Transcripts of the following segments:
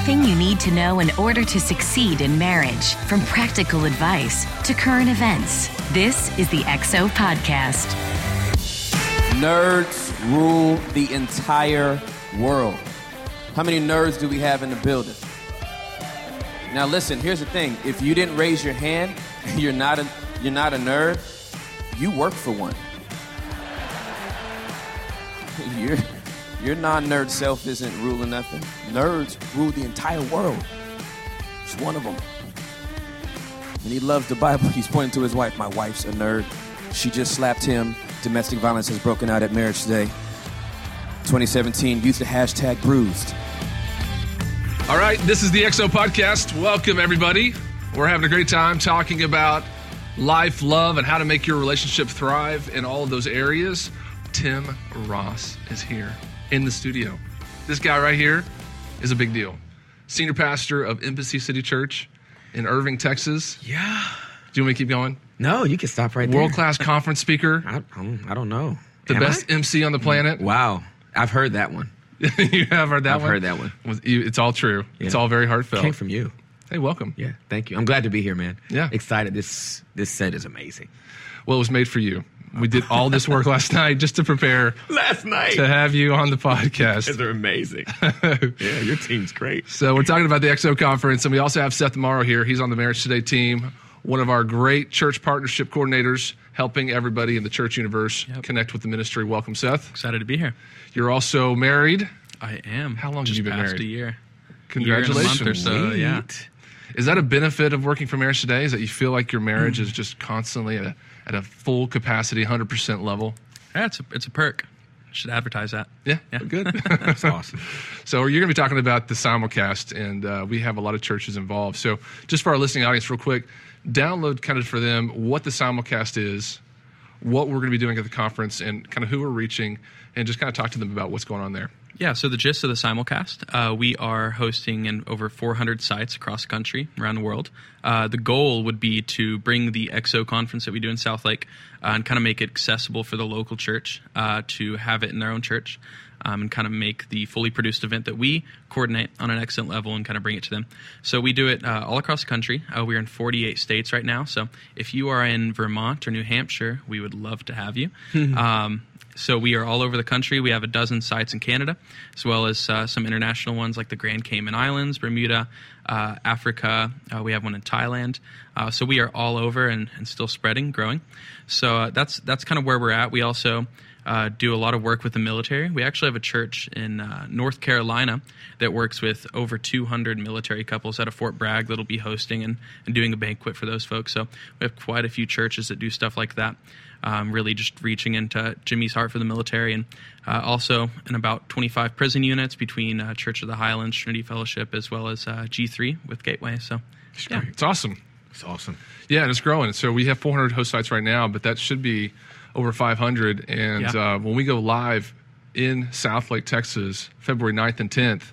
Everything you need to know in order to succeed in marriage, from practical advice to current events. This is the XO Podcast. Nerds rule the entire world. How many nerds do we have in the building? Now listen, here's the thing. If you didn't raise your hand, you're not a you're not a nerd, you work for one. Your your non-nerd self isn't ruling nothing. Nerds rule the entire world. It's one of them. And he loves the Bible. He's pointing to his wife. My wife's a nerd. She just slapped him. Domestic violence has broken out at Marriage Today. 2017, use the hashtag bruised. All right, this is the XO Podcast. Welcome, everybody. We're having a great time talking about life, love, and how to make your relationship thrive in all of those areas. Tim Ross is here in the studio. This guy right here is a big deal. Senior pastor of Embassy City Church in Irving, Texas. Yeah. Do you want me to keep going? No, you can stop right there. World class conference speaker, I, I don't know. the Am best I? MC on the planet. Wow. I've heard that one. you have heard that I've one? heard that one. It's all true. It's all very heartfelt. Came from you. hey, welcome. Yeah. Thank you. I'm glad to be here, man. Yeah. Excited. This this set is amazing. Well, it was made for you. We did all this work last night just to prepare Last night. to have you on the podcast. They're amazing. yeah, your team's great. So we're talking about the XO conference, and we also have Seth Morrow here. He's on the Marriage Today team, one of our great church partnership coordinators, helping everybody in the church universe connect with the ministry. Welcome, Seth. Excited to be here. You're also married. I am. How long have you been past married? A year. Congratulations. Year and a month or so. Yeah. Is that a benefit of working for Marriage Today? Is that you feel like your marriage hmm. is just constantly at a, at a full capacity, 100% level? Yeah, it's a it's a perk. Should advertise that. Yeah, Yeah. good. That's awesome. So you're going to be talking about the simulcast, and uh, we have a lot of churches involved. So just for our listening audience, real quick, download kind of for them what the simulcast is, what we're going to be doing at the conference, and kind of who we're reaching, and just kind of talk to them about what's going on there. Yeah. So the gist of the simulcast, uh, we are hosting in over 400 sites across the country, around the world. Uh, the goal would be to bring the XO conference that we do in Southlake uh, and kind of make it accessible for the local church uh, to have it in their own church. Um, and kind of make the fully produced event that we coordinate on an excellent level and kind of bring it to them. So we do it uh, all across the country. Uh, we're in 48 states right now. So if you are in Vermont or New Hampshire, we would love to have you. um, so we are all over the country. We have a dozen sites in Canada, as well as uh, some international ones like the Grand Cayman Islands, Bermuda, uh, Africa. Uh, we have one in Thailand. Uh, so we are all over and, and still spreading, growing. So uh, that's that's kind of where we're at. We also uh, do a lot of work with the military. We actually have a church in North Carolina that works with over 200 military couples out of Fort Bragg that'll be hosting and, and doing a banquet for those folks. So we have quite a few churches that do stuff like that. Um, really just reaching into Jimmy's heart for the military and uh, also in about 25 prison units between uh, Church of the Highlands, Trinity Fellowship, as well as uh, G3 with Gateway. So yeah. It's awesome. It's awesome. Yeah, and it's growing. So we have 400 host sites right now, but that should be over 500. And Yeah. uh, when we go live in Southlake, Texas, February 9th and 10th,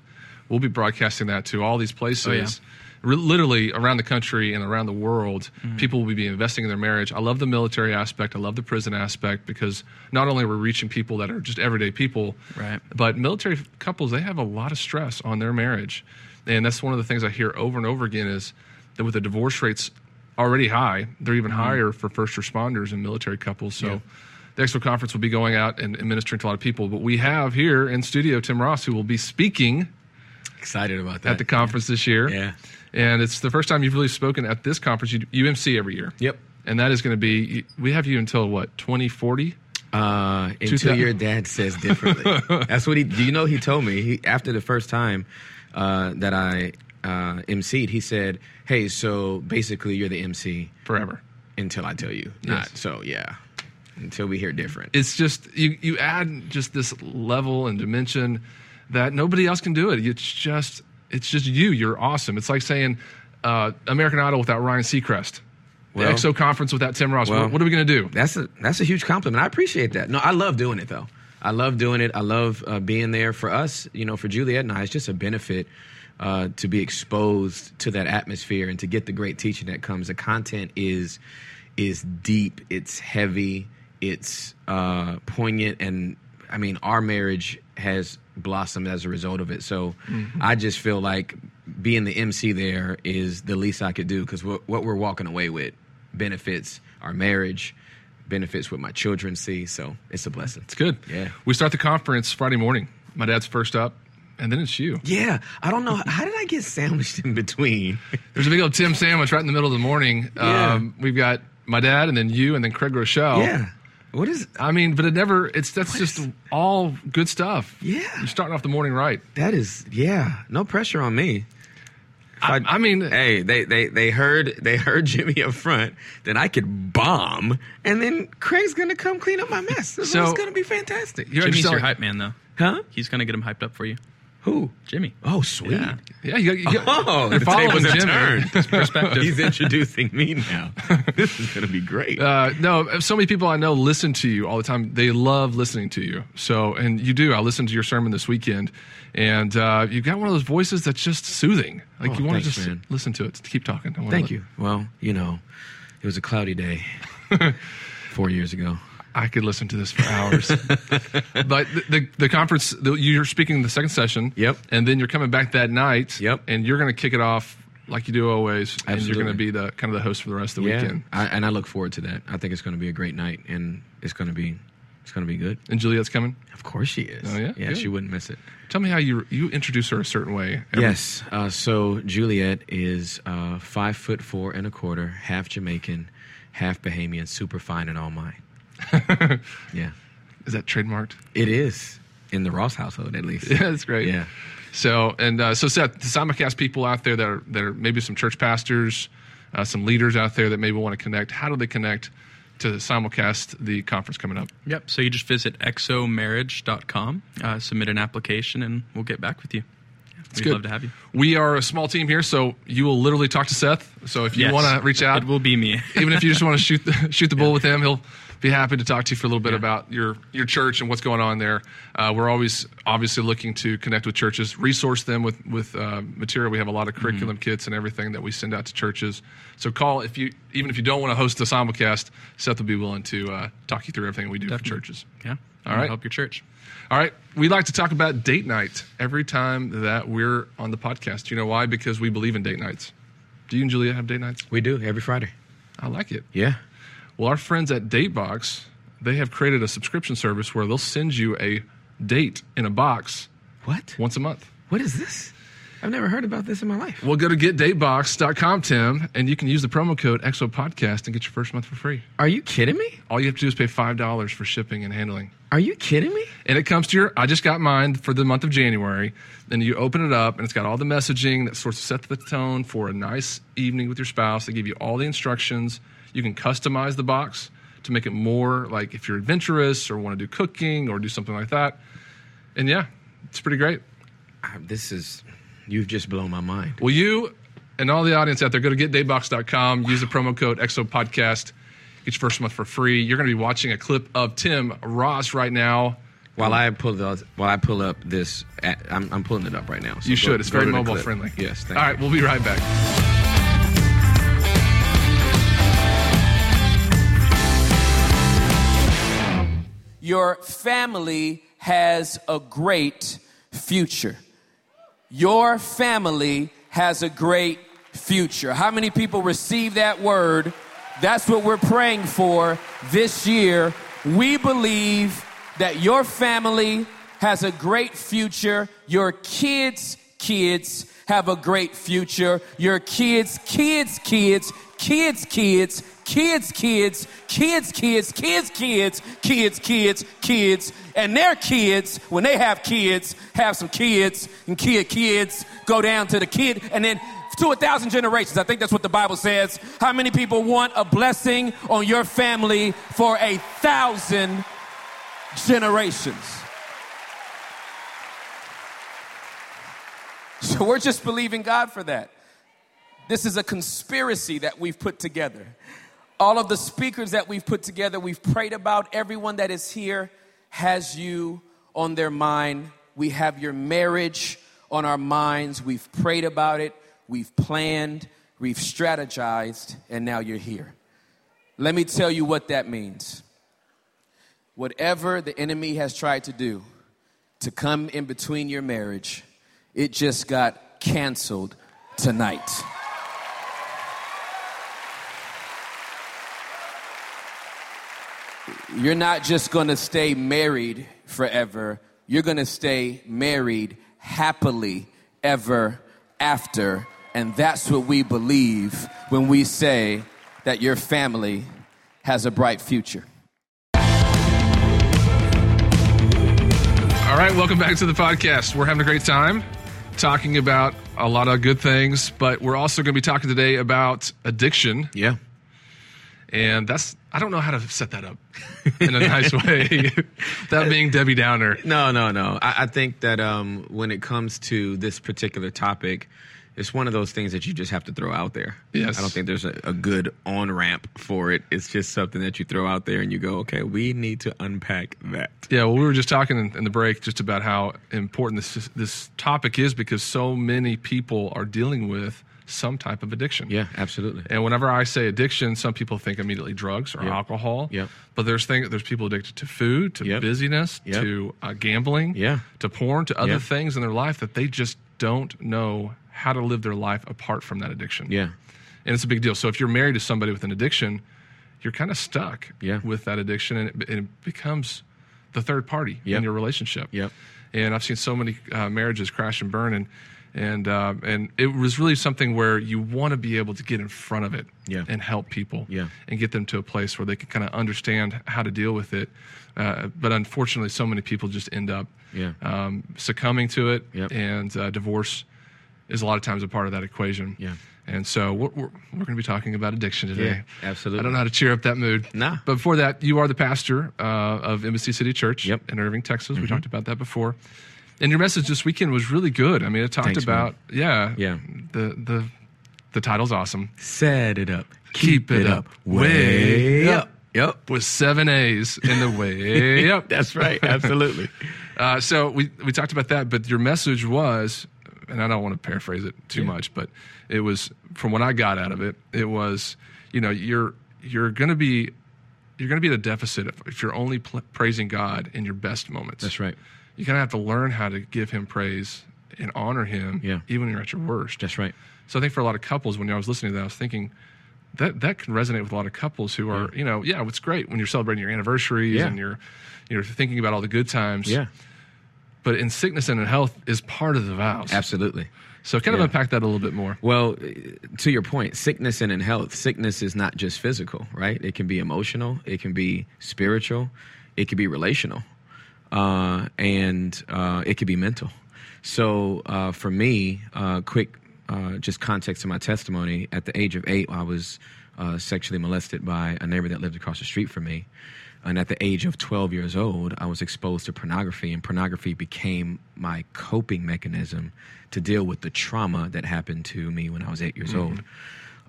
we'll be broadcasting that to all these places. Oh, yeah. Literally around the country and around the world, Mm-hmm. people will be investing in their marriage. I love the military aspect. I love the prison aspect because not only are we reaching people that are just everyday people, Right. but military couples they have a lot of stress on their marriage, and that's one of the things I hear over and over again is that with the divorce rates already high, they're even higher for first responders and military couples. So. The XO Conference will be going out and administering to a lot of people, but we have here in studio Tim Ross, who will be speaking Excited about that. at the conference this year. Yeah. And it's the first time you've really spoken at this conference. You, you MC every year. Yep. And that is going to be, we have you until what, 2040? Uh, until your dad says differently. That's what he. Do you know? He told me he after the first time uh, that I uh, MC'd, he said, "Hey, so basically you're the MC Forever. until I tell you Yes. not." So yeah, until we hear different. it's just you you add just this level and dimension that nobody else can do it. It's just it's just you. You're awesome. It's like saying uh, American Idol without Ryan Seacrest, the XO conference without Tim Ross. well- what, what are we going to do? That's a that's a huge compliment. I appreciate that. No, I love doing it though. I love doing it. I love uh, being there for us. You know, for Juliet and I, it's just a benefit uh, to be exposed to that atmosphere and to get the great teaching that comes. The content is is deep. It's heavy. It's uh, poignant, and I mean, our marriage has blossomed as a result of it. So Mm-hmm. I just feel like being the MC there is the least I could do because what, what we're walking away with benefits our marriage, benefits what my children see. So it's a blessing. It's good. Yeah. We start the conference Friday morning. My dad's first up, and then it's you. Yeah, I don't know how did I get sandwiched in between. There's a big old Tim sandwich right in the middle of the morning. Yeah. Um, we've got my dad, and then you, and then Craig Groeschel. Yeah, what is I mean, but it never. It's that's just all good stuff. Yeah. You're starting off the morning right. that? Is yeah, no pressure on me. I, I mean, Hey, they, they they heard they heard Jimmy up front. Then I could bomb, and then Craig's gonna come clean up my mess. So So- it's gonna be fantastic. you're Jimmy's your selling- hype man, though. Huh? He's gonna get him hyped up for you, Who? Jimmy. Oh, sweet. Yeah. Yeah, you got, you Oh, the tables have turned. Perspective. He's introducing me now. this is gonna be great. Uh, no, so many people I know listen to you all the time. They love listening to you. So, and you do. I listened to your sermon this weekend, and uh, you've got one of those voices that's just soothing. Like Oh, you want to just man. listen to it. Keep talking. Thank you. Well, you know, it was a cloudy day four years ago. I could listen to this for hours. but the, the the conference, the, you're speaking the second session. Yep. And then you're coming back that night. Yep. And you're going to kick it off like you do always. And you're going to be the kind of the host for the rest of the Yeah, weekend. I, and I look forward to that. I think it's going to be a great night, and it's going to be it's going to be good. And Juliet's coming. Of course she is. Oh, yeah? yeah, Good. she wouldn't miss it. Tell me how you you introduce her a certain way. every- Yes. Uh, so Juliet is uh, five foot four and a quarter, half Jamaican, half Bahamian, super fine and all mine. yeah, Is that trademarked? it is in the Ross household at least. Yeah, that's great. Yeah. So and uh, so Seth, the simulcast people out there that are that are maybe some church pastors, uh, some leaders out there that maybe want to connect. How do they connect to simulcast the conference coming up? Yep. So you just visit xomarriage.com, uh, submit an application, and we'll get back with you. We'd good. love to have you. We are a small team here, so you will literally talk to Seth. So if you Yes. want to reach out, it will be me. even if you just want to shoot the, shoot the bull with him, he'll be happy to talk to you for a little bit about your your church and what's going on there. Uh, we're always obviously looking to connect with churches, resource them with with uh, material. We have a lot of curriculum kits and everything that we send out to churches. So call if you even if you don't want to host the simulcast, Seth will be willing to uh, talk you through everything we do for churches. yeah. All right. Help your church. All right. We like to talk about date night every time that we're on the podcast. You know why? Because we believe in date nights. Do you and Julia have date nights? We do every Friday. I like it. Yeah. Well, our friends at Datebox, they have created a subscription service where they'll send you a date in a box What? once a month. What is this? I've never heard about this in my life. Well, go to getdatebox.com, Tim, and you can use the promo code XOPODCAST and get your first month for free. Are you kidding me? All you have to do is pay $5 for shipping and handling. Are you kidding me? And it comes to your, I just got mine for the month of January. Then you open it up, and it's got all the messaging that sort of sets the tone for a nice evening with your spouse. They give you all the instructions. You can customize the box to make it more like if you're adventurous or want to do cooking or do something like that. And yeah, it's pretty great. Uh, this is you've just blown my mind. Well, you and all the audience out there, go to getdatebox.com, use the promo code XOPODCAST, get your first month for free. You're going to be watching a clip of Tim Ross right now. While I pull the, while I pull up this, I'm, I'm pulling it up right now. So You go- should. It's go very mobile friendly. Yes. Thank All you. right, we'll be right back. Your family has a great future. Your family has a great future. How many people receive that word? That's what we're praying for this year. We believe that your family has a great future. Your kids' kids have a great future. Your kids' kids' kids, kids' kids, kids' kids, kids' kids, kids' kids, kids' kids, kids, and their kids, when they have kids, have some kids, and kid kids go down to the kid, and then to a thousand generations. I think that's what the Bible says. How many people want a blessing on your family for a thousand generations? So we're just believing God for that. This is a conspiracy that we've put together. All of the speakers that we've put together, we've prayed about. Everyone that is here has you on their mind. We have your marriage on our minds. We've prayed about it. We've planned. We've strategized. And now you're here. Let me tell you what that means. Whatever the enemy has tried to do, to come in between your marriage, it just got canceled tonight. You're not just gonna stay married forever, you're gonna stay married happily ever after. And that's what we believe when we say that your family has a bright future. All right, welcome back to the podcast. We're having a great time talking about a lot of good things, but we're also going to be talking today about addiction. Yeah. And that's, I don't know how to set that up in a nice way. that being Debbie Downer. No, no, no. I, I think that um, when it comes to this particular topic, it's one of those things that you just have to throw out there. Yes. I don't think there's a, a good on ramp for it. It's just something that you throw out there and you go, okay, we need to unpack that. Yeah, well, we were just talking in, in the break just about how important this this topic is because so many people are dealing with some type of addiction. Yeah, absolutely. And whenever I say addiction, some people think immediately drugs or Yep. alcohol. Yep. But there's thing, there's people addicted to food, to Yep. busyness, Yep. to uh, gambling, Yeah. to porn, to other things in their life that they just don't know how to live their life apart from that addiction. Yeah. And it's a big deal. So if you're married to somebody with an addiction, you're kind of stuck Yeah. with that addiction, and it, and it becomes the third party in your relationship. Yep. And I've seen so many uh, marriages crash and burn, and and uh, and it was really something where you want to be able to get in front of it Yeah. and help people Yeah. and get them to a place where they can kind of understand how to deal with it. Uh, but unfortunately, so many people just end up Yeah. um, succumbing to it, Yep. and uh, divorce is a lot of times a part of that equation. Yeah. And so we're, we're, we're going to be talking about addiction today. Yeah, absolutely. I don't know how to cheer up that mood. Nah. But before that, you are the pastor uh, of Embassy City Church Yep. Mm-hmm. in Irving, Texas. We talked about that before. And your message this weekend was really good. I mean, it talked Thanks, about yeah, Yeah. The the the title's awesome. Set it up. Keep it up. Way up. Yep. With seven A's in the way up. That's right. Absolutely. Uh, so we we talked about that, but your message was, and I don't want to paraphrase it too much, but it was from what I got out of it. It was, you know, you're you're going to be you're going to be at a deficit if, if you're only pl- praising God in your best moments. That's right. You're going to have to learn how to give Him praise and honor Him, Yeah. even when you're at your worst. That's right. So I think for a lot of couples, when I was listening to that, I was thinking that that can resonate with a lot of couples who are, you know, yeah, it's great when you're celebrating your anniversaries Yeah. and you're you're thinking about all the good times. Yeah. But in sickness and in health is part of the vows. Absolutely. So kind of Yeah. unpack that a little bit more. Well, to your point, sickness and in health, sickness is not just physical, right? It can be emotional, it can be spiritual, it can be relational, uh, and uh, it could be mental. So uh, for me, uh, quick, uh, just context to my testimony. At the age of eight, I was uh, sexually molested by a neighbor that lived across the street from me. And at the age of 12 years old, I was exposed to pornography, and pornography became my coping mechanism to deal with the trauma that happened to me when I was eight years old.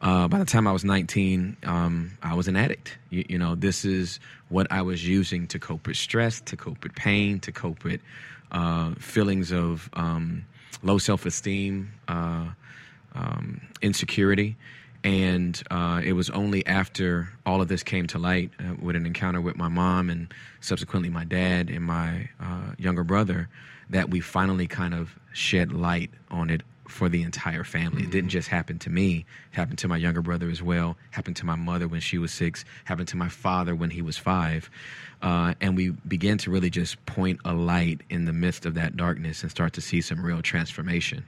Uh, by the time I was 19, um, I was an addict. You, you know, this is what I was using to cope with stress, to cope with pain, to cope with uh, feelings of um, low self esteem, uh, um, insecurity. And uh, it was only after all of this came to light uh, with an encounter with my mom and subsequently my dad and my uh, younger brother that we finally kind of shed light on it for the entire family. It didn't mm-hmm. just happen to me, it happened to my younger brother as well, happened to my mother when she was six, happened to my father when he was five. Uh, and we begin to really just point a light in the midst of that darkness and start to see some real transformation.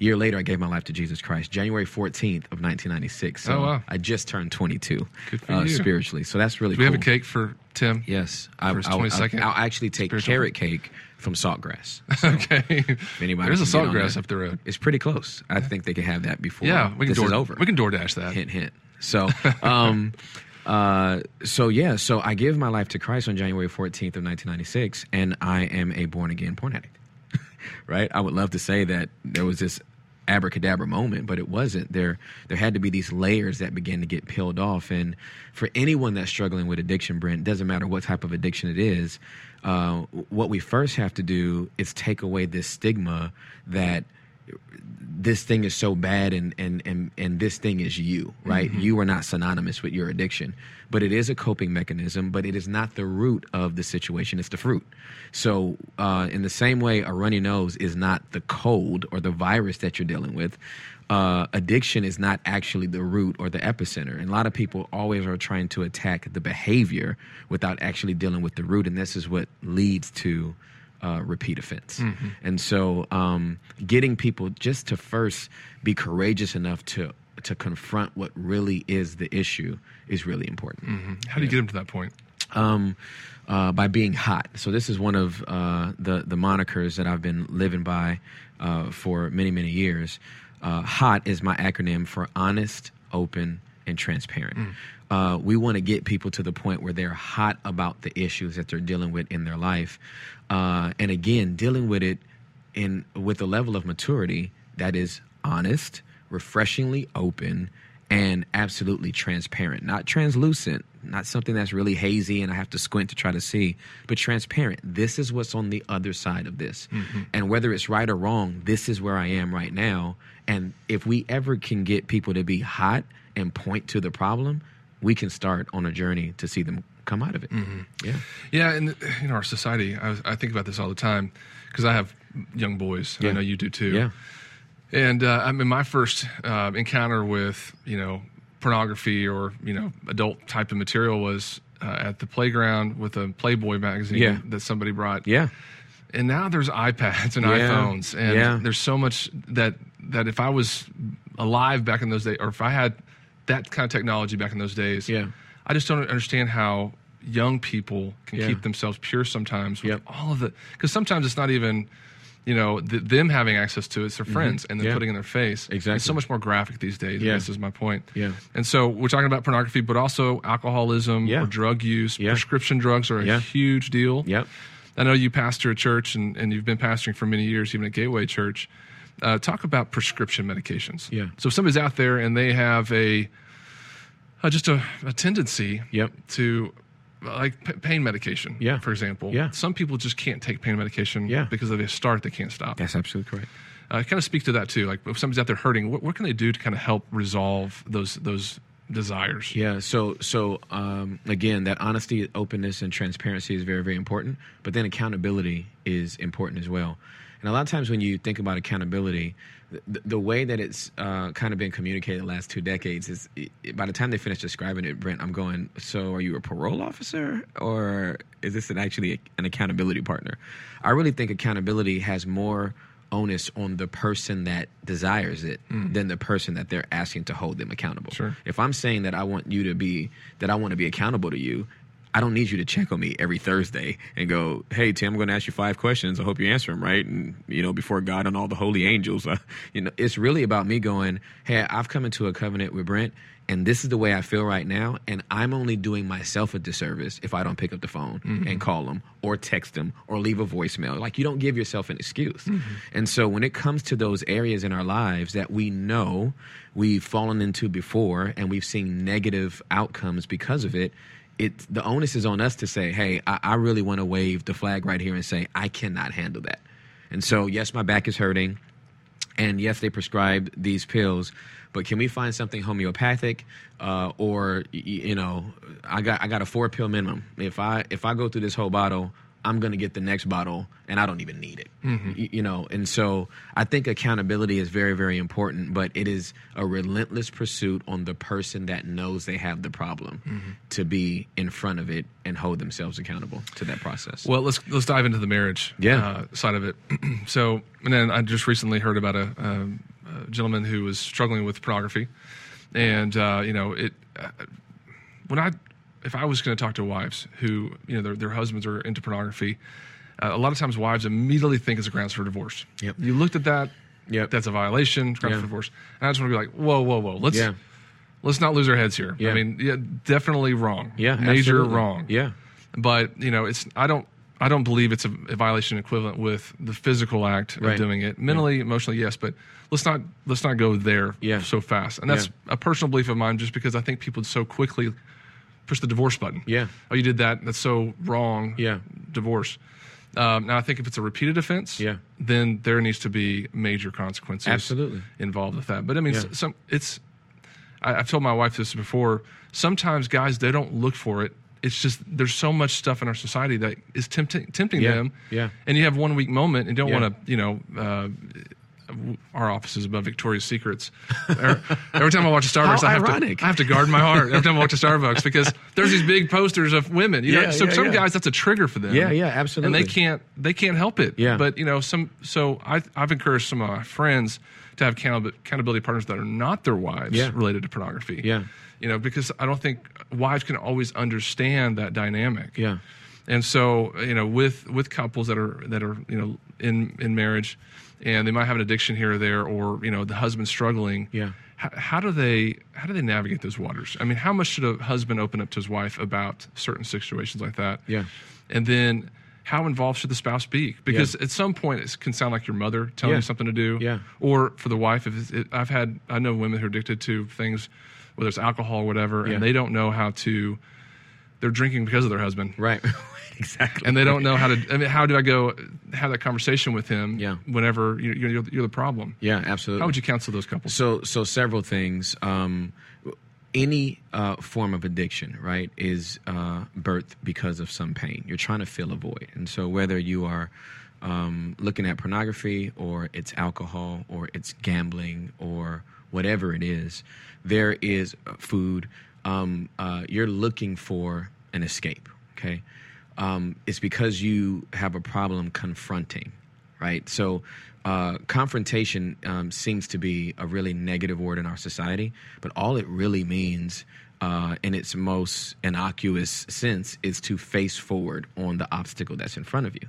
A year later, I gave my life to Jesus Christ, January 14th of 1996. So Oh, wow. I just turned 22 Good for uh, you. spiritually. So that's really Do we cool. have a cake for Tim? Yes, I, For his I'll, 22nd I'll, I'll actually take spiritual- carrot cake from Saltgrass. Okay. anybody There's a can get on saltgrass up the road. It's pretty close. I think they can have that before Yeah, we can this door is over. we can DoorDash that. hint, hint. So, um, uh, so yeah, so I give my life to Christ on January 14th of 1996, and I am a born again porn addict. right? I would love to say that there was this abracadabra moment, but it wasn't. There, there had to be these layers that began to get peeled off. And for anyone that's struggling with addiction, Brent, doesn't matter what type of addiction it is. Uh, what we first have to do is take away this stigma that this thing is so bad and and and and this thing is you right? You are not synonymous with your addiction but it is a coping mechanism but it is not the root of the situation it's the fruit. So uh, in the same way a runny nose is not the cold or the virus that you're dealing with uh, addiction is not actually the root or the epicenter. And a lot of people always are trying to attack the behavior without actually dealing with the root and this is what leads to uh, repeat offense. And so, um, getting people just to first be courageous enough to to confront what really is the issue is really important. How do you get them to that point? Um, uh, by being hot. So this is one of uh, the the monikers that I've been living by uh, for many many years. Uh, hot is my acronym for honest, open, and transparent. Uh, we want to get people to the point where they're hot about the issues that they're dealing with in their life, uh, and again, dealing with it in with a level of maturity that is honest, refreshingly open, and absolutely transparent. Not translucent, not something that's really hazy and I have to squint to try to see, but transparent. This is what's on the other side of this. And whether it's right or wrong, this is where I am right now. And if we ever can get people to be hot and point to the problem, we can start on a journey to see them come out of it. Yeah. Yeah, and in our society, I, I think about this all the time because I have young boys. and I know you do too. Yeah. And uh, I mean, my first uh, encounter with you know pornography or you know adult type of material was uh, at the playground with a Playboy magazine Yeah. that somebody brought. Yeah. And now there's iPads and Yeah. iPhones, and Yeah. there's so much that that if I was alive back in those days, or if I had that kind of technology back in those days, Yeah. I just don't understand how young people can Yeah. keep themselves pure sometimes with Yep. all of the because sometimes it's not even you know th- them having access to it, it's their friends and then Mm-hmm. Yeah. putting in their face. Exactly. It's so much more graphic these days. Yeah. Guess is my point. Yeah. And so we're talking about pornography, but also alcoholism Yeah. or drug use. Yeah. Prescription drugs are a huge deal. Yep. I know you pastor a church and, and you've been pastoring for many years, even at Gateway Church. Uh, talk about prescription medications. Yeah. So if somebody's out there and they have a uh, just a, a tendency Yep. to like p- pain medication, Yeah. for example. Yeah. Some people just can't take pain medication Yeah. because of a start they can't stop. That's absolutely correct. Uh, kind of speak to that too. Like if somebody's out there hurting, what, what can they do to kind of help resolve those those desires? Yeah. So so um, again, that honesty, openness, and transparency is very very important. But then accountability is important as well. And a lot of times when you think about accountability, the, the way that it's uh, kind of been communicated the last two decades is it, by the time they finish describing it, Brent, I'm going. So are you a parole officer or is this an actually an accountability partner? I really think accountability has more onus on the person that desires it than the person that they're asking to hold them accountable. Sure. If I'm saying that I want you to be that I want to be accountable to you, I don't need you to check on me every Thursday and go, "Hey Tim, I'm going to ask you five questions. I hope you answer them right." And you know, before God and all the holy angels, uh, you know, it's really about me going, "Hey, I've come into a covenant with Brent." And this is the way I feel right now, and I'm only doing myself a disservice if I don't pick up the phone and call them or text them or leave a voicemail. Like you don't give yourself an excuse. And so when it comes to those areas in our lives that we know we've fallen into before and we've seen negative outcomes because of it, it the onus is on us to say, "Hey, I, I really want to wave the flag right here and say I cannot handle that." And so, yes, my back is hurting and yes, they prescribed these pills, but can we find something homeopathic, uh, or you know, I got I got a four pill minimum. If I if I go through this whole bottle, I'm gonna get the next bottle, and I don't even need it. Y- you know, and so I think accountability is very very important, but it is a relentless pursuit on the person that knows they have the problem to be in front of it and hold themselves accountable to that process. Well, let's let's dive into the marriage Yeah. uh, side of it. so, and then I just recently heard about a, um a gentleman who was struggling with pornography, and uh, you know, it uh, when I if I was going to talk to wives who you know their their husbands are into pornography, uh, a lot of times wives immediately think it's a grounds for divorce. Yep. You looked at that. Yep. That's a violation. Grounds Yeah. for divorce. And I just want to be like, whoa, whoa, whoa. Let's Yeah. let's not lose our heads here. Yeah. I mean, yeah, definitely wrong. yeah, major absolutely. wrong Yeah. but you know it's i don't i don't believe it's a, a violation equivalent with the physical act of doing it mentally emotionally yes but let's not let's not go there Yeah. so fast and that's a personal belief of mine just because i think people so quickly push the divorce button Yeah. oh you did that that's so wrong Yeah. divorce Um, now, I think if it's a repeated offense, Yeah. then there needs to be major consequences Absolutely. involved with that. But I mean, Yeah. some it's. I, I've told my wife this before. Sometimes guys they don't look for it. It's just there's so much stuff in our society that is tempting tempting Yeah. them. Yeah. And you have one weak moment and don't want to, you know. Uh, our office is above Victoria's Secrets. Er- Every time I watch a Starbucks, I have, ironic. to, I have to guard my heart every time I watch a Starbucks because there's these big posters of women. You know, Yeah, so yeah, some yeah. guys that's a trigger for them. Yeah, yeah, absolutely. And they can't they can't help it. Yeah. But you know, some so I I've encouraged some of my friends to have accountability, accountability partners that are not their wives Yeah. related to pornography. Yeah. You know, because I don't think wives can always understand that dynamic. Yeah. And so, you know, with with couples that are that are you know in in marriage, and they might have an addiction here or there, or you know, the husband's struggling. Yeah. How, how do they how do they navigate those waters? I mean, how much should a husband open up to his wife about certain situations like that? Yeah. And then, how involved should the spouse be? Because at some point, it can sound like your mother telling Yeah. you something to do. Yeah. Or for the wife, if it, I've had I know women who are addicted to things, whether it's alcohol or whatever, Yeah. and they don't know how to. They're drinking because of their husband Right. exactly. and they don't know how to. I mean, how do I go have that conversation with him? Yeah. Whenever you- you're, you're, you're the problem. Yeah, absolutely. How would you counsel those couples? So, so several things. Um, any uh, form of addiction, right, is uh, birthed because of some pain. You're trying to fill a void, and so whether you are um, looking at pornography or it's alcohol or it's gambling or whatever it is, there is food. Um, uh, you're looking for an escape. Okay, um, it's because you have a problem confronting right? So, uh, confrontation um, seems to be a really negative word in our society, but all it really means, uh, in its most innocuous sense, is to face forward on the obstacle that's in front of you.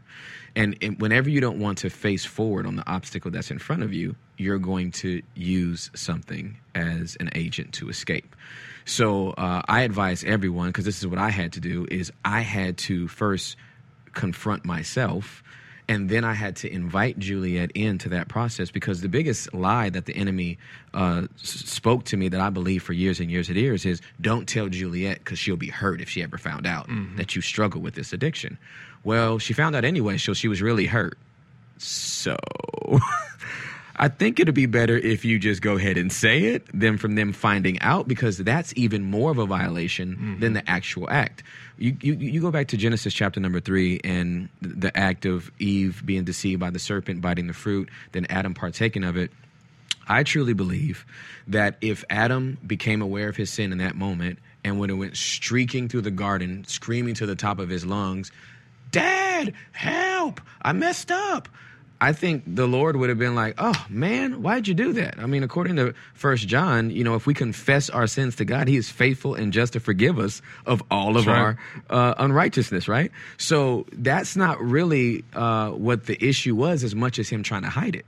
And, and whenever you don't want to face forward on the obstacle that's in front of you, you're going to use something as an agent to escape. So uh, I advise everyone, because this is what I had to do, is I had to first confront myself and then I had to invite Juliet into that process because the biggest lie that the enemy uh, s- spoke to me that I believe for years and years and years is don't tell Juliet because she'll be hurt if she ever found out that you struggle with this addiction. Well, she found out anyway, so she was really hurt. So I think it'd be better if you just go ahead and say it than from them finding out because that's even more of a violation than mm-hmm. the actual act. You, you you go back to Genesis chapter number three and the act of Eve being deceived by the serpent biting the fruit, then Adam partaking of it. I truly believe that if Adam became aware of his sin in that moment and when it went streaking through the garden, screaming to the top of his lungs, Dad, help! I messed up. I think the Lord would have been like, "Oh man, why'd you do that?" I mean, according to First John, you know, if we confess our sins to God, He is faithful and just to forgive us of all of That's our uh, unrighteousness. Right? So that's not really uh, what the issue was, as much as Him trying to hide it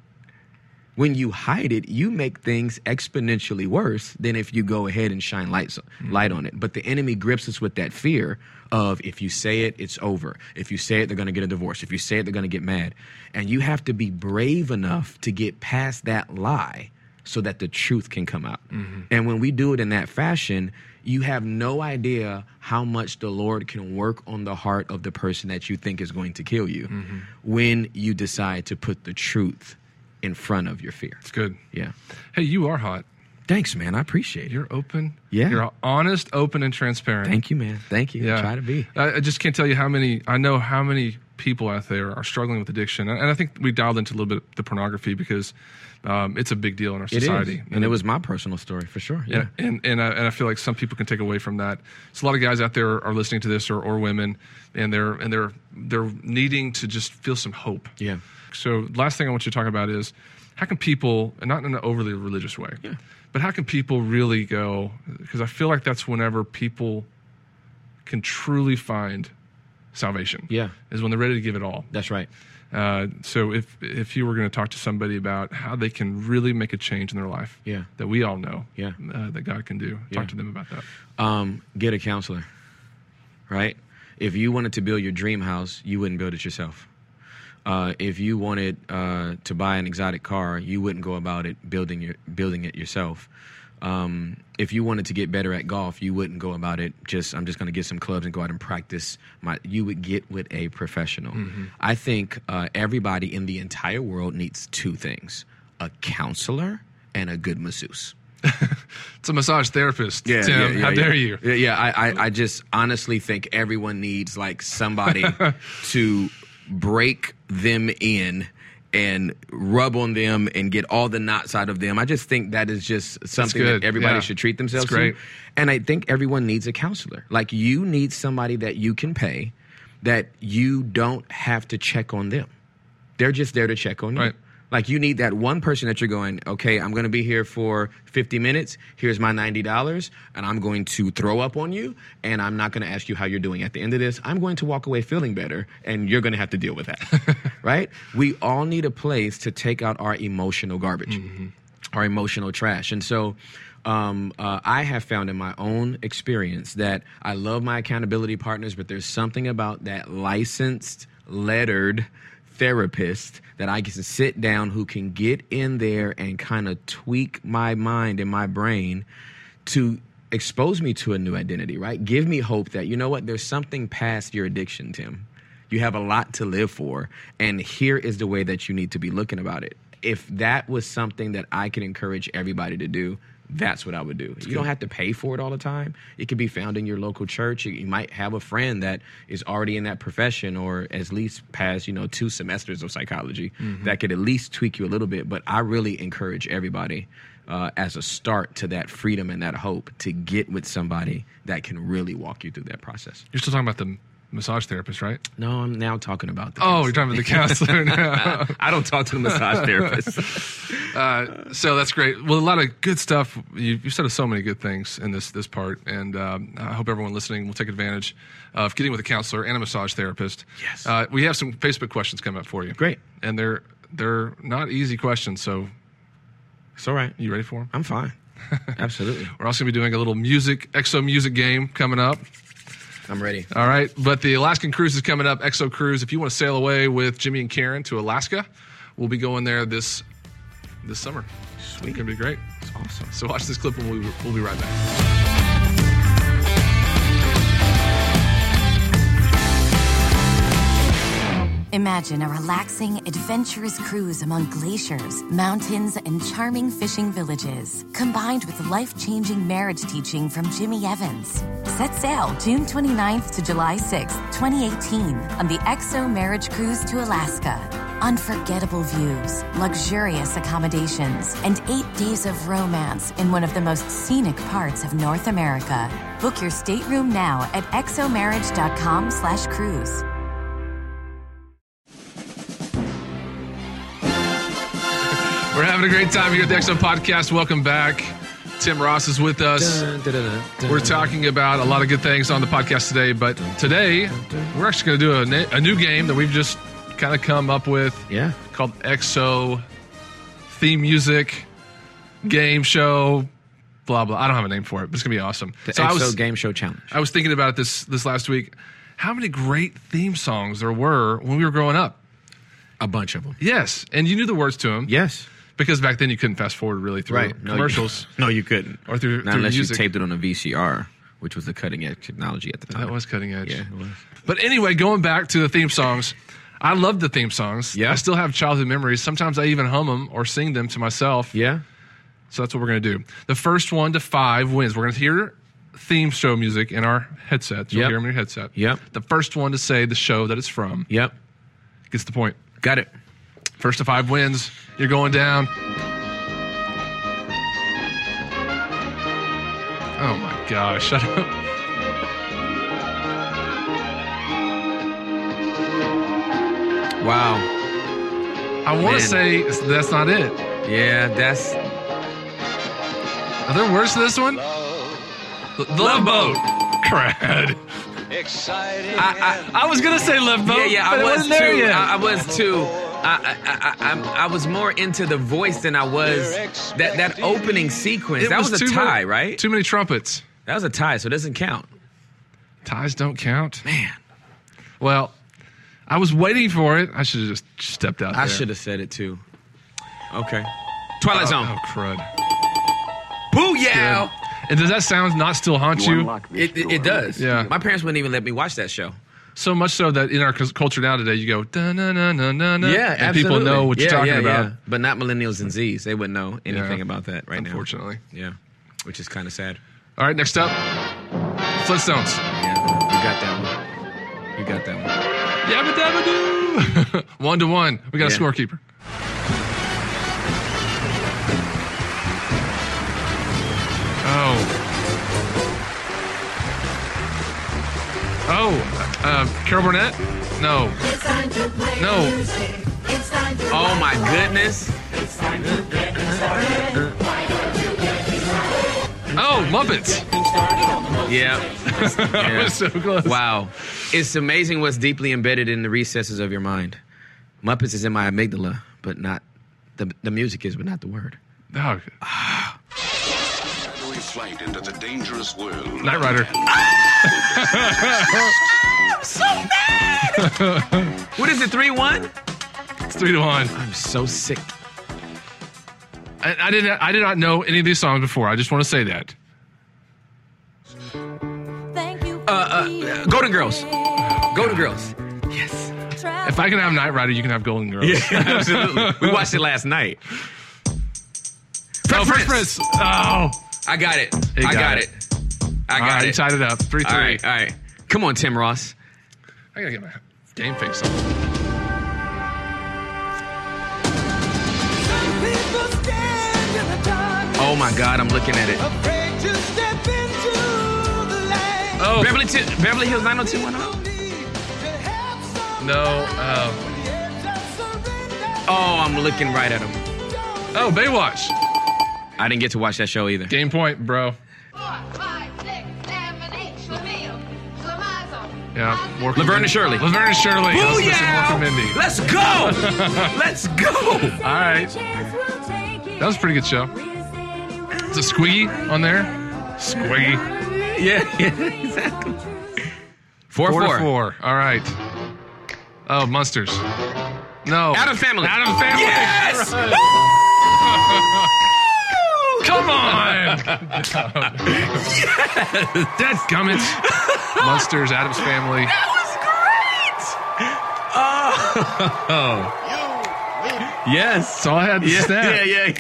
when you hide it, you make things exponentially worse than if you go ahead and shine lights, mm-hmm. light on it. But the enemy grips us with that fear of if you say it, it's over. If you say it, they're going to get a divorce. If you say it, they're going to get mad. And you have to be brave enough to get past that lie so that the truth can come out. Mm-hmm. And when we do it in that fashion, you have no idea how much the Lord can work on the heart of the person that you think is going to kill you mm-hmm. when you decide to put the truth in front of your fear. It's good. Yeah. Hey, you are hot. Thanks, man. I appreciate it. You're open. Yeah. You're honest, open, and transparent. Thank you, man. Thank you. Yeah. Try to be. I, I just can't tell you how many. I know how many people out there are struggling with addiction, and, and I think we dialed into a little bit the pornography because um, it's a big deal in our society. And it was my personal story for sure. Yeah. And and and I, and I feel like some people can take away from that. So a lot of guys out there are listening to this, or, or women, and they're and they're they're needing to just feel some hope. Yeah. So last thing I want you to talk about is how can people, and not in an overly religious way, Yeah. but how can people really go? Because I feel like that's whenever people can truly find salvation. Yeah. is when they're ready to give it all. That's right. Uh, so if if you were going to talk to somebody about how they can really make a change in their life, Yeah. that we all know, Yeah. uh, that God can do, Yeah. talk to them about that. Um, get a counselor. Right? If you wanted to build your dream house, you wouldn't build it yourself. Uh, if you wanted uh, to buy an exotic car, you wouldn't go about it building your building it yourself. um, if you wanted to get better at golf, you wouldn't go about it just I'm just going to get some clubs and go out and practice. My you would get with a professional. I think uh, everybody in the entire world needs two things: a counselor and a good masseuse. It's a massage therapist. Tim, how dare you? Yeah, yeah. I, I, I just honestly think everyone needs like somebody to break them in and rub on them and get all the knots out of them. I just think that is just something that everybody Yeah. should treat themselves to. And I think everyone needs a counselor. Like you need somebody that you can pay that you don't have to check on them. They're just there to check on you. Like you need that one person that you're going, okay, I'm going to be here for 50 minutes. Here's my $90 and I'm going to throw up on you and I'm not going to ask you how you're doing at the end of this. I'm going to walk away feeling better and you're going to have to deal with that. right? We all need a place to take out our emotional garbage, our emotional trash. And so um, uh, I have found in my own experience that I love my accountability partners, but there's something about that licensed, lettered therapist that I can sit down who can get in there and kind of tweak my mind and my brain to expose me to a new identity, right? Give me hope that, you know what, there's something past your addiction, Tim. You have a lot to live for, and here is the way that you need to be looking about it. If that was something that I could encourage everybody to do, that's what I would do. You don't have to pay for it all the time. It could be found in your local church. You, you might have a friend that is already in that profession or at least past, you know, two semesters of psychology that could at least tweak you a little bit. But I really encourage everybody uh, as a start to that freedom and that hope to get with somebody that can really walk you through that process. You're still talking about the massage therapist, right? No, I'm now talking about the Oh, you're talking about the counselor now. I don't talk to the massage therapist. Uh, so that's great. Well, a lot of good stuff. You, you said so many good things in this this part, and um, I hope everyone listening will take advantage of getting with a counselor and a massage therapist. Yes. Uh, we have some Facebook questions coming up for you. Great. and they're they're not easy questions. So It's all right. you ready for them? I'm fine. Absolutely. We're also going to be doing a little music XO music game coming up. I'm ready. All right, but the Alaskan cruise is coming up. XO Cruise. If you want to sail away with Jimmy and Karen to Alaska, we'll be going there this this summer. Sweet, it's gonna be great. It's awesome. So watch this clip, and we'll, we'll be right back. Imagine a relaxing, adventurous cruise among glaciers, mountains, and charming fishing villages, combined with life changing marriage teaching from Jimmy Evans. Set sail June 29th to July 6th, 2018, on the XO Marriage Cruise to Alaska. Unforgettable views, luxurious accommodations, and eight days of romance in one of the most scenic parts of North America. Book your stateroom now at xomarriage.com slash cruise. We're having a great time here at the XO Podcast. Welcome back. Tim Ross is with us. We're talking about a lot of good things on the podcast today, but today we're actually going to do a, a new game that we've just kind of come up with Yeah. called XO theme music game show. Blah blah. I don't have a name for it, but it's gonna be awesome. The so XO was Game Show Challenge. I was thinking about it this this last week. How many great theme songs there were when we were growing up? A bunch of them. Yes, and you knew the words to them. Yes. Because back then you couldn't fast forward really through Right. No, you- commercials. no, you couldn't. Or through- Not through unless music. you taped it on a VCR, which was the cutting edge technology at the time. That was cutting edge. Yeah, it was. But anyway, going back to the theme songs, I love the theme songs. Yeah. I still have childhood memories. Sometimes I even hum them or sing them to myself. Yeah. So that's what we're going to do. The first one to five wins. We're going to hear theme show music in our headsets. You'll Yep. hear them in your headset. Yep. The first one to say the show that it's from Yep. gets the point. Got it. First to five wins. You're going down. Oh my gosh. Shut up. Wow. I want to say that's not it. Yeah, that's Are there words to this one? The Love Boat. Crad. Exciting. I, I, I was gonna say Love Boat. yeah, yeah. but I it was wasn't there too. yet. I, I was too. I, I, I, I, I was more into the voice than I was that that opening sequence. It that was, a tie, many- right? Too many trumpets. that was a tie, so it doesn't count. Ties don't count. Man, Well, I was waiting for it. I should have just stepped out. I should have said it too. Okay. Twilight oh, Zone. Oh, crud. Booyah! And does that sound not still haunt you? It, it, it does. Yeah. My parents wouldn't even let me watch that show. So much so that in our culture now today, you go da na na na na na, Yeah, and absolutely. people know what yeah, you're talking yeah, about. yeah. But not millennials and Zs. They wouldn't know anything about that right Unfortunately. now. Unfortunately. Yeah, which is kind of sad. All right, next up, Flintstones. Yeah, you got that one. You got that one. Yabba dabba doo. one to one. We got a scorekeeper. Oh. Oh, uh, Carol Burnett? No. No. Oh my goodness! Oh, Muppets. Yeah. That yeah. was so close. Wow, it's amazing what's deeply embedded in the recesses of your mind. Muppets is in my amygdala, but not the the music is, but not the word. Shadowy flight into the dangerous world. Knight Rider. What is it? Three one? It's three to one. I'm so sick. I, I didn't. I did not know any of these songs before. I just want to say that. thank Uh, Golden Girls. Golden Girls. Yes. If I can have Knight Rider, you can have Golden Girls. Yeah, Absolutely. we watched it last night. Oh, Fresh Prince. Oh, I got it. He I got got it. it. I all got right, you tied it up. Three three. All right, all right. Come on, Tim Ross. I gotta get my game face on. Oh my God, I'm looking at it. Oh Beverly, T- Beverly Hills 90210. no. Uh, Oh, I'm looking right at him. oh, Baywatch. I didn't get to watch that show either. Game point, bro. Yeah. Laverne and Shirley. Laverne and Shirley. Let's Booyah! And Mindy. Let's go! Let's go! All right. That was a pretty good show. Is it Squiggy on there? Squiggy. Yeah, yeah, exactly. Four, four, four. four. All right. Oh, Monsters. No. Addams Family. Addams Family. Yes! Come on. Dead gummits. Monsters, Addams Family. That was great! Oh. You yes. That's all I had to Yeah, snap. yeah, yeah,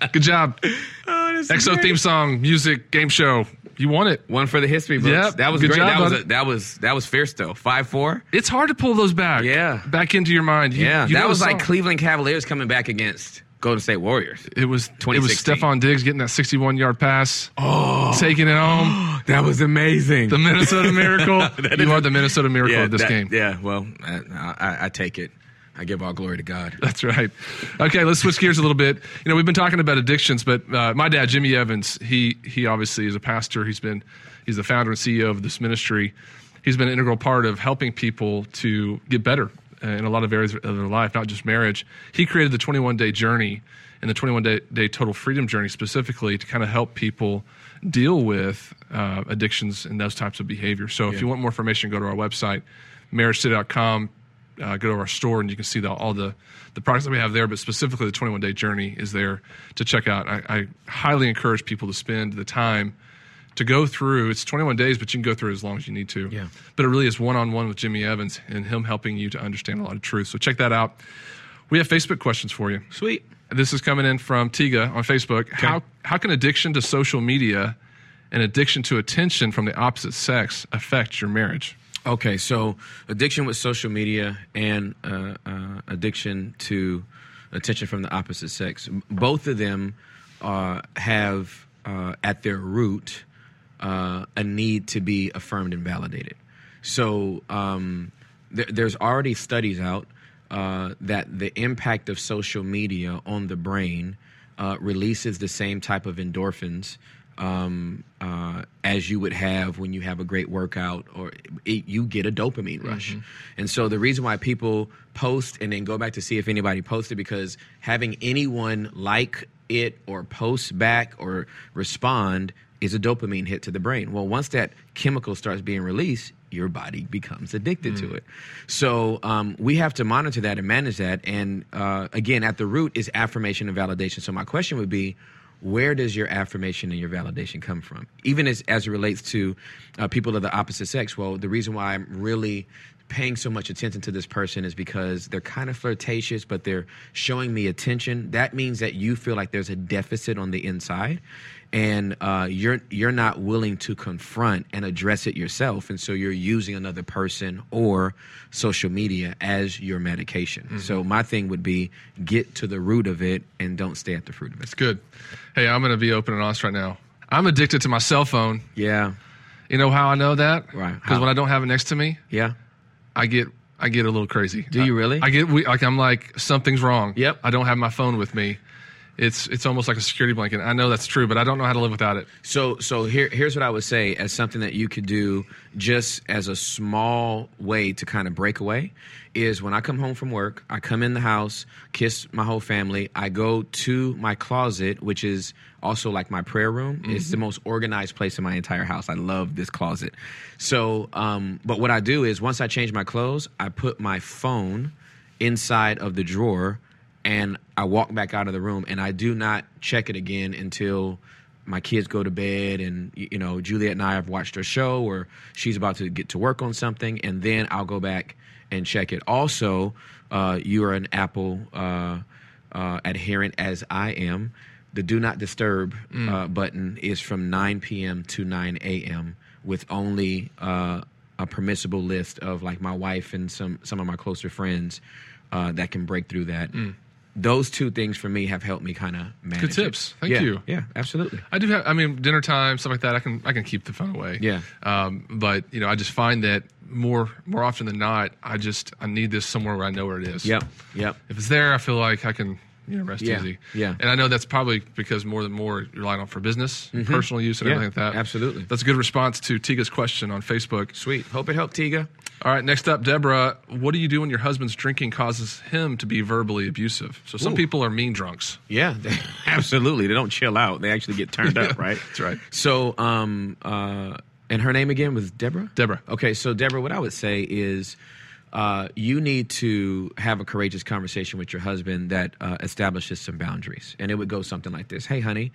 yeah. Good job. Oh, EXO great. theme song, music, game show. You won it. One for the history books. Yep, that was good great. job, that was a, that was that was fierce though. Five four. It's hard to pull those back. Yeah. Back into your mind. You- Yeah, you that was like. Cleveland Cavaliers coming back against Golden State Warriors. It was it was Stefon Diggs getting that 61 yard pass, oh. taking it home. That was amazing. The Minnesota Miracle. you are the Minnesota Miracle of this that- game. Yeah, well, I, I, I take it. I give all glory to God. That's right. Okay, let's switch gears a little bit. You know, we've been talking about addictions, but uh, my dad, Jimmy Evans, he he obviously is a pastor. He's been he's the founder and CEO of this ministry. He's been an integral part of helping people to get better in a lot of areas of their life, not just marriage. He created the 21 day journey and the 21 day, day total freedom journey specifically to kind of help people deal with uh, addictions and those types of behavior. So if you want more information, go to our website, marriagecity.com. uh, go to our store and you can see the, all the, the products that we have there, but specifically the 21 day journey is there to check out. I, I highly encourage people to spend the time to go through. It's 21 days, but you can go through as long as you need to. Yeah. But it really is one on one with Jimmy Evans and him helping you to understand a lot of truth. So check that out. We have Facebook questions for you. Sweet. This is coming in from Tiga on Facebook. How how can addiction to social media and addiction to attention from the opposite sex affect your marriage? Okay, so addiction with social media and uh, uh, addiction to attention from the opposite sex, both of them uh, have uh, at their root uh, a need to be affirmed and validated. So um, th- there's already studies out uh, that the impact of social media on the brain uh, releases the same type of endorphins um, uh, as you would have when you have a great workout or it, you get a dopamine rush. And so the reason why people post and then go back to see if anybody posted because having anyone like it or post back or respond is a dopamine hit to the brain. Well, once that chemical starts being released, your body becomes addicted to it. So um, we have to monitor that and manage that. And uh, again, at the root is affirmation and validation. So my question would be, where does your affirmation and your validation come from? Even as, as it relates to uh, people of the opposite sex, well, the reason why I'm really paying so much attention to this person is because they're kind of flirtatious, but they're showing me attention. That means that you feel like there's a deficit on the inside, and uh, you're you're not willing to confront and address it yourself, and so you're using another person or social media as your medication. So my thing would be get to the root of it and don't stay at the fruit of it. It's good. Hey, I'm going to be open and honest right now. I'm addicted to my cell phone. Yeah, You know how I know that? Right. Because when I don't have it next to me, yeah. I get I get a little crazy. Do you really? I get we, like I'm like something's wrong. Yep. I don't have my phone with me. It's it's almost like a security blanket. I know that's true, but I don't know how to live without it. So, so here, here's what I would say as something that you could do just as a small way to kind of break away is when I come home from work, I come in the house, kiss my whole family. I go to my closet, which is also like my prayer room. It's the most organized place in my entire house. I love this closet. So, um, but what I do is once I change my clothes, I put my phone inside of the drawer and I walk back out of the room and I do not check it again until my kids go to bed and you know Juliet and I have watched her show or she's about to get to work on something and then I'll go back and check it. Also, uh, you are an Apple uh, uh, adherent as I am. The do not disturb uh, button is from 9 p.m. to 9 a.m. with only uh, a permissible list of like my wife and some some of my closer friends uh, that can break through that. Those two things for me have helped me kind of manage. it. tips. Thank Yeah, you. Yeah, absolutely. I do have. I mean, dinner time stuff like that. I can I can keep the phone away. Yeah. Um, but you know, I just find that more more often than not, I just I need this somewhere where I know where it is. Yep, yep. If it's there, I feel like I can you know rest Yeah, easy. yeah. And I know that's probably because more than more you're relying on for business, and personal use, and Mm-hmm. Yeah, everything like that. absolutely. That's a good response to Tiga's question on Facebook. Sweet. Hope it helped, Tiga. All right, next up, Deborah. What do you do when your husband's drinking causes him to be verbally abusive? So some Ooh. people are mean drunks. Yeah, they, absolutely. They don't chill out. They actually get turned up, right? That's right. So, um, uh, and her name again was Deborah. Deborah. Okay, so Deborah, what I would say is, uh, you need to have a courageous conversation with your husband that uh, establishes some boundaries, and it would go something like this: Hey, honey,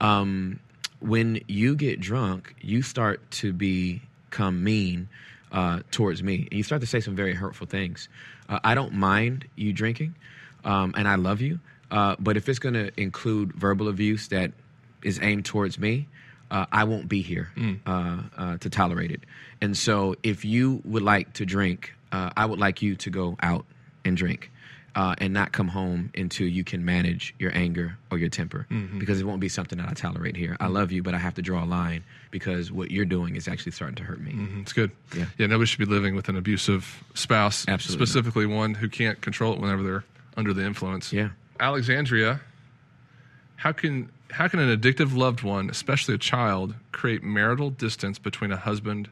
um, when you get drunk, you start to become mean uh, towards me, and you start to say some very hurtful things. Uh, I don't mind you drinking, um, and I love you, uh, but if it's going to include verbal abuse that is aimed towards me, uh, I won't be here uh, uh, to tolerate it. And so, if you would like to drink, uh, I would like you to go out and drink. Uh, and not come home until you can manage your anger or your temper because it won't be something that I tolerate here. I love you, but I have to draw a line because what you're doing is actually starting to hurt me. Mm, It's good. Yeah. Yeah, nobody should be living with an abusive spouse, Absolutely not. specifically one who can't control it whenever they're under the influence. Yeah. Alexandria, how can how can an addictive loved one, especially a child, create marital distance between a husband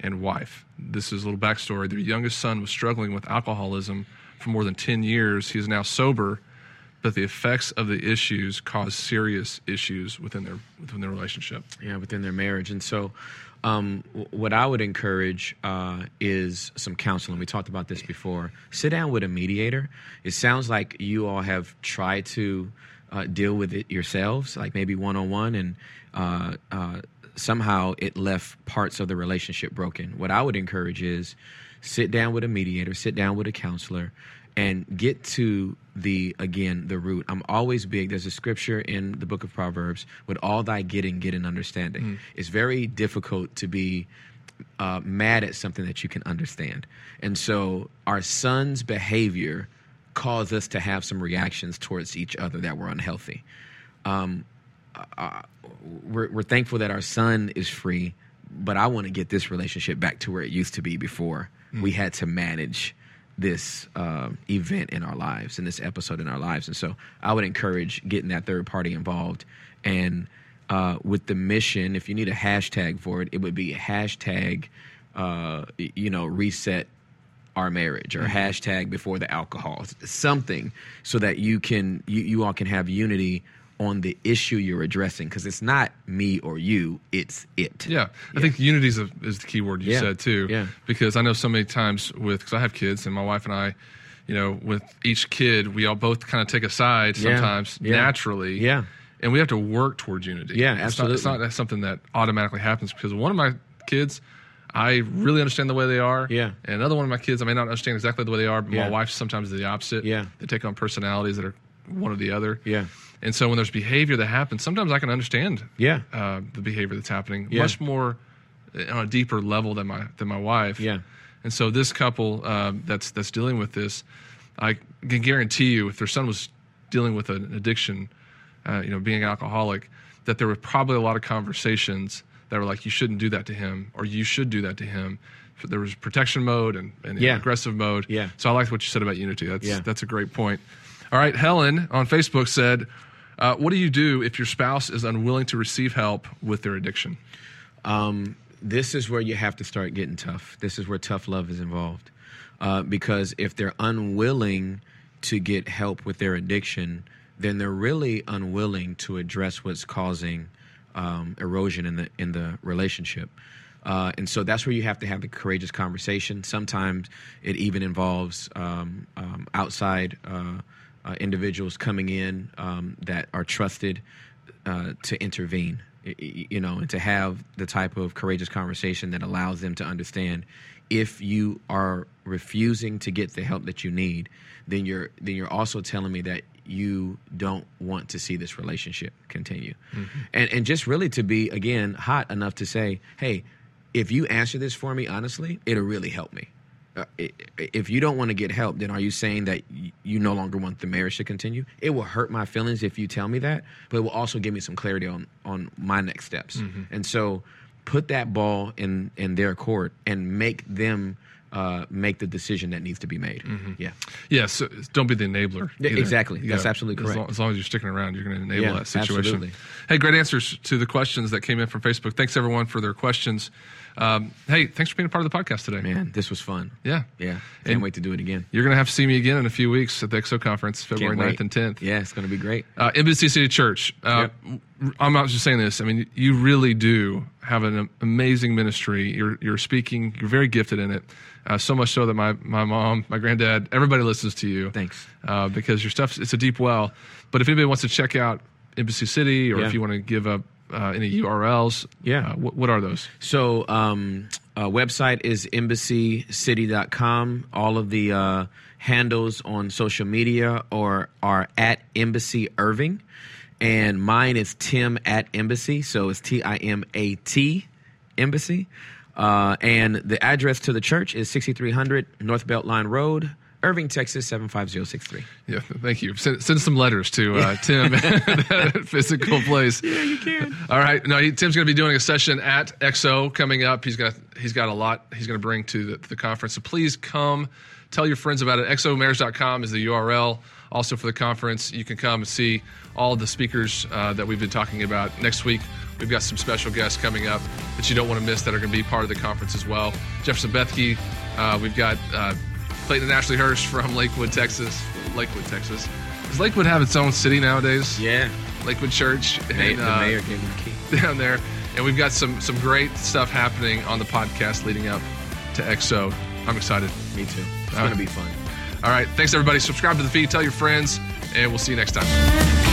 and wife? This is a little backstory. Their youngest son was struggling with alcoholism for more than 10 years. He is now sober, but the effects of the issues cause serious issues within their within their relationship. yeah, within their marriage. And so, um, what I would encourage uh, is some counseling. We talked about this before. Sit down with a mediator. It sounds like you all have tried to uh, deal with it yourselves, like maybe one on one, and uh, uh, somehow it left parts of the relationship broken. What I would encourage is sit down with a mediator, sit down with a counselor, and get to the again the root. I'm always big. There's a scripture in the book of Proverbs: "With all thy getting, get an understanding." It's very difficult to be uh, mad at something that you can understand, and so our son's behavior caused us to have some reactions towards each other that were unhealthy. Um, uh, we're, we're thankful that our son is free, but I want to get this relationship back to where it used to be before we had to manage this uh, event in our lives and this episode in our lives. And so I would encourage getting that third party involved. And uh, with the mission, if you need a hashtag for it, it would be hashtag, uh, you know, reset our marriage or hashtag before the alcohol something so that you can you, you all can have unity on the issue you're addressing because it's not me or you it's it Yeah, I think unity is, a, is the key word you Yeah, said too. yeah. Because I know so many times with because I have kids and my wife and I, you know, with each kid we all both kind of take a side sometimes yeah. naturally. Yeah. and we have to work towards unity. Yeah, It's not- absolutely. It's not, something that automatically happens because one of my kids, I really understand the way they are. Yeah. And another one of my kids, I may not understand exactly the way they are, but Yeah. my wife sometimes is the opposite. Yeah. They take on personalities that are one or the other. Yeah. And so when there's behavior that happens, sometimes I can understand Yeah. uh, the behavior that's happening Yeah. much more uh, on a deeper level than my than my wife. Yeah. And so this couple um, that's that's dealing with this, I can guarantee you, if their son was dealing with an addiction, uh, you know, being an alcoholic, that there were probably a lot of conversations that were like, "You shouldn't do that to him," or "You should do that to him." There was protection mode and, and Yeah. aggressive mode. Yeah. So I liked what you said about unity. That's Yeah. that's a great point. All right, Helen on Facebook said, uh, "What do you do if your spouse is unwilling to receive help with their addiction?" um, this is where you have to start getting tough. This is where tough love is involved. Uh, because if they're unwilling to get help with their addiction, then they're really unwilling to address what's causing um, erosion in the in the relationship. Uh, and so that's where you have to have the courageous conversation. Sometimes it even involves um, um, outside uh, uh, individuals coming in um, that are trusted uh, to intervene, you know, and to have the type of courageous conversation that allows them to understand if you are refusing to get the help that you need, then you're then you're also telling me that you don't want to see this relationship continue, and and just really to be again hot enough to say, hey, if you answer this for me honestly, it'll really help me. Uh, if you don't want to get help, then are you saying that you no longer want the marriage to continue? It will hurt my feelings if you tell me that, but it will also give me some clarity on on my next steps. And so, put that ball in in their court and make them uh, make the decision that needs to be made. Yeah, Yeah, so don't be the enabler. Either. exactly. That's absolutely as correct. long, as long as you're sticking around, you're going to enable Yeah, that situation. absolutely. Hey, great answers to the questions that came in from Facebook. Thanks everyone for their questions. Um, hey, thanks for being a part of the podcast today. man, this was fun. Yeah, Yeah, can't And- wait to do it again. You're going to have to see me again in a few weeks at the XO conference, February 9th and 10th. Yeah, it's going to be great. Uh, Embassy City Church. Uh, I'm not just saying this. I mean, you really do have an amazing ministry. You're you're speaking. You're very gifted in it. Uh, so much so that my my mom, my granddad, everybody listens to you. Thanks. Uh, because your stuff it's a deep well. But if anybody wants to check out Embassy City, or Yeah. if you want to give up uh, any URLs, Yeah. uh, what, what are those? So, um, uh, website is embassycity.com. All of the uh, handles on social media or are at Embassy Irving. And mine is Tim at Embassy. So it's T I M A T Embassy. Uh, and the address to the church is 6300 North Beltline Road, Irving, Texas 75063. Yeah, thank you. Send, send some letters to uh, Tim at physical place. Yeah, you can. All right. No, he, Tim's going to be doing a session at XO coming up. He's got he's got a lot he's going to bring to the, the conference. So please come. Tell your friends about it. XOMarriage.com is the URL. Also for the conference, you can come and see all the speakers uh, that we've been talking about. Next week, we've got some special guests coming up that you don't want to miss that are going to be part of the conference as well. Jefferson Bethke. Uh, we've got uh, Clayton and Ashley Hurst from Lakewood, Texas. Lakewood, Texas. Does Lakewood have its own city nowadays? Yeah. Lakewood Church. Ma- and, the uh, mayor gave the key. down there. And we've got some some great stuff happening on the podcast leading up to XO. I'm excited. Me too. It's going to be fun. All right. Thanks, everybody. Subscribe to the feed, tell your friends, and we'll see you next time.